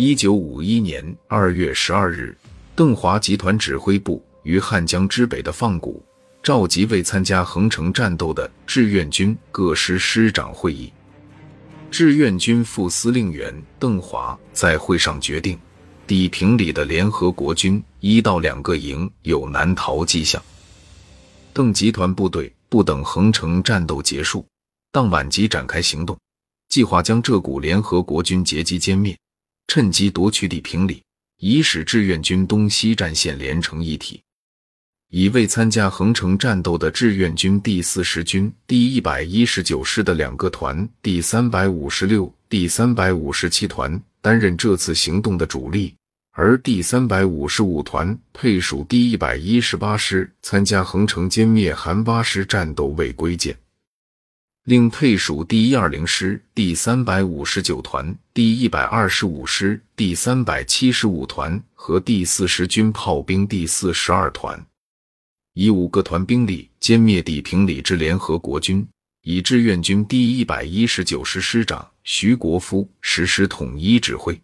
一九五一年二月十二日，邓华集团指挥部于汉江之北的放谷召集未参加横城战斗的志愿军各师师长会议。志愿军副司令员邓华在会上决定，砥平里的联合国军一到两个营有南逃迹象。邓集团部队不等横城战斗结束，当晚即展开行动，计划将这股联合国军截击歼灭。趁机夺取砥平里，以使志愿军东西战线连成一体。已未参加横城战斗的志愿军第四十军第一百一十九师的两个团，第三百五十六、第三百五十七团担任这次行动的主力，而第三百五十五团配属第一百一十八师，参加横城歼灭韩八师战斗未归建。另配属第一二零师第三百五十九团、第一百二十五师第三百七十五团和第四十军炮兵第四十二团，以五个团兵力歼灭砥平里之联合国军，以志愿军第一百一十九师师长徐国夫实施统一指挥。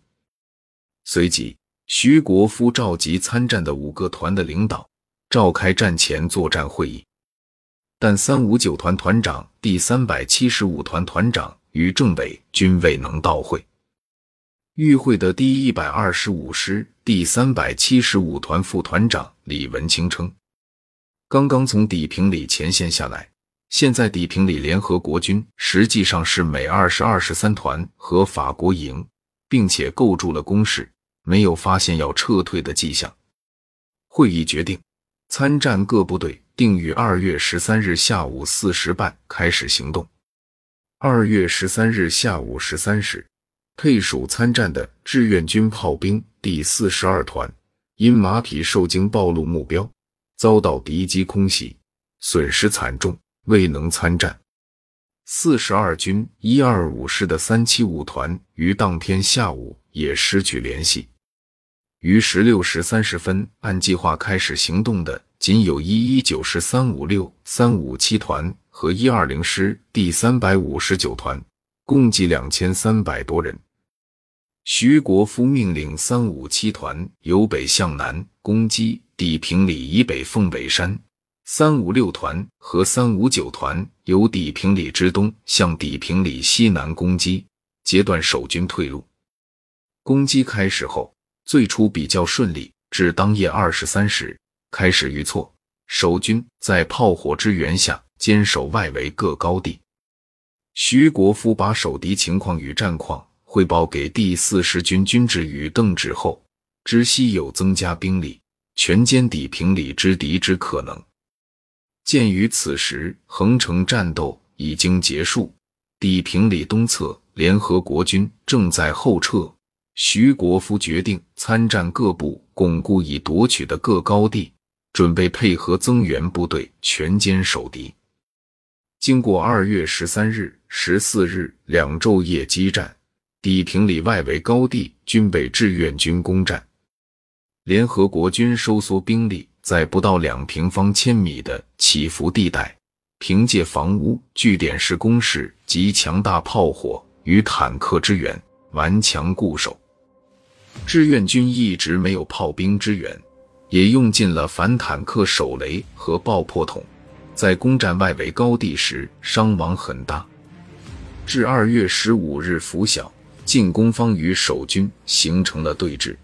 随即，徐国夫召集参战的五个团的领导，召开战前作战会议。但三五九团团长、第三百七十五团团长与政委均未能到会。与会的第一百二十五师第三百七十五团副团长李文清称：“刚刚从砥平里前线下来，现在砥平里联合国军实际上是美二十二十三团和法国营，并且构筑了工事，没有发现要撤退的迹象。”会议决定，参战各部队。定于二月十三日下午四时半开始行动。二月十三日下午十三时，配属参战的志愿军炮兵第四十二团因马匹受惊暴露目标，遭到敌机空袭，损失惨重，未能参战。四十二军一二五师的三七五团于当天下午也失去联系。于十六时三十分按计划开始行动的。仅有一一九师三五六、三五七团和一二零师第三百五十九团，共计两千三百多人。徐国夫命令三五七团由北向南攻击砥平里以北凤北山，三五六团和三五九团由砥平里之东向砥平里西南攻击，截断守军退路。攻击开始后，最初比较顺利，至当夜二十三时。开始遇挫，守军在炮火支援下坚守外围各高地。徐国夫把守敌情况与战况汇报给第四十军军职与邓指后，知悉有增加兵力，全歼砥平里之敌之可能。鉴于此时横城战斗已经结束，砥平里东侧联合国军正在后撤，徐国夫决定参战各部巩固已夺取的各高地。准备配合增援部队全歼守敌。经过二月十三日、十四日两昼夜激战，砥平里外围高地均被志愿军攻占。联合国军收缩兵力，在不到两平方千米的起伏地带，凭借房屋、据点式工事及强大炮火与坦克支援，顽强固守。志愿军一直没有炮兵支援。也用尽了反坦克手雷和爆破筒，在攻占外围高地时伤亡很大。至二月十五日拂晓，进攻方与守军形成了对峙。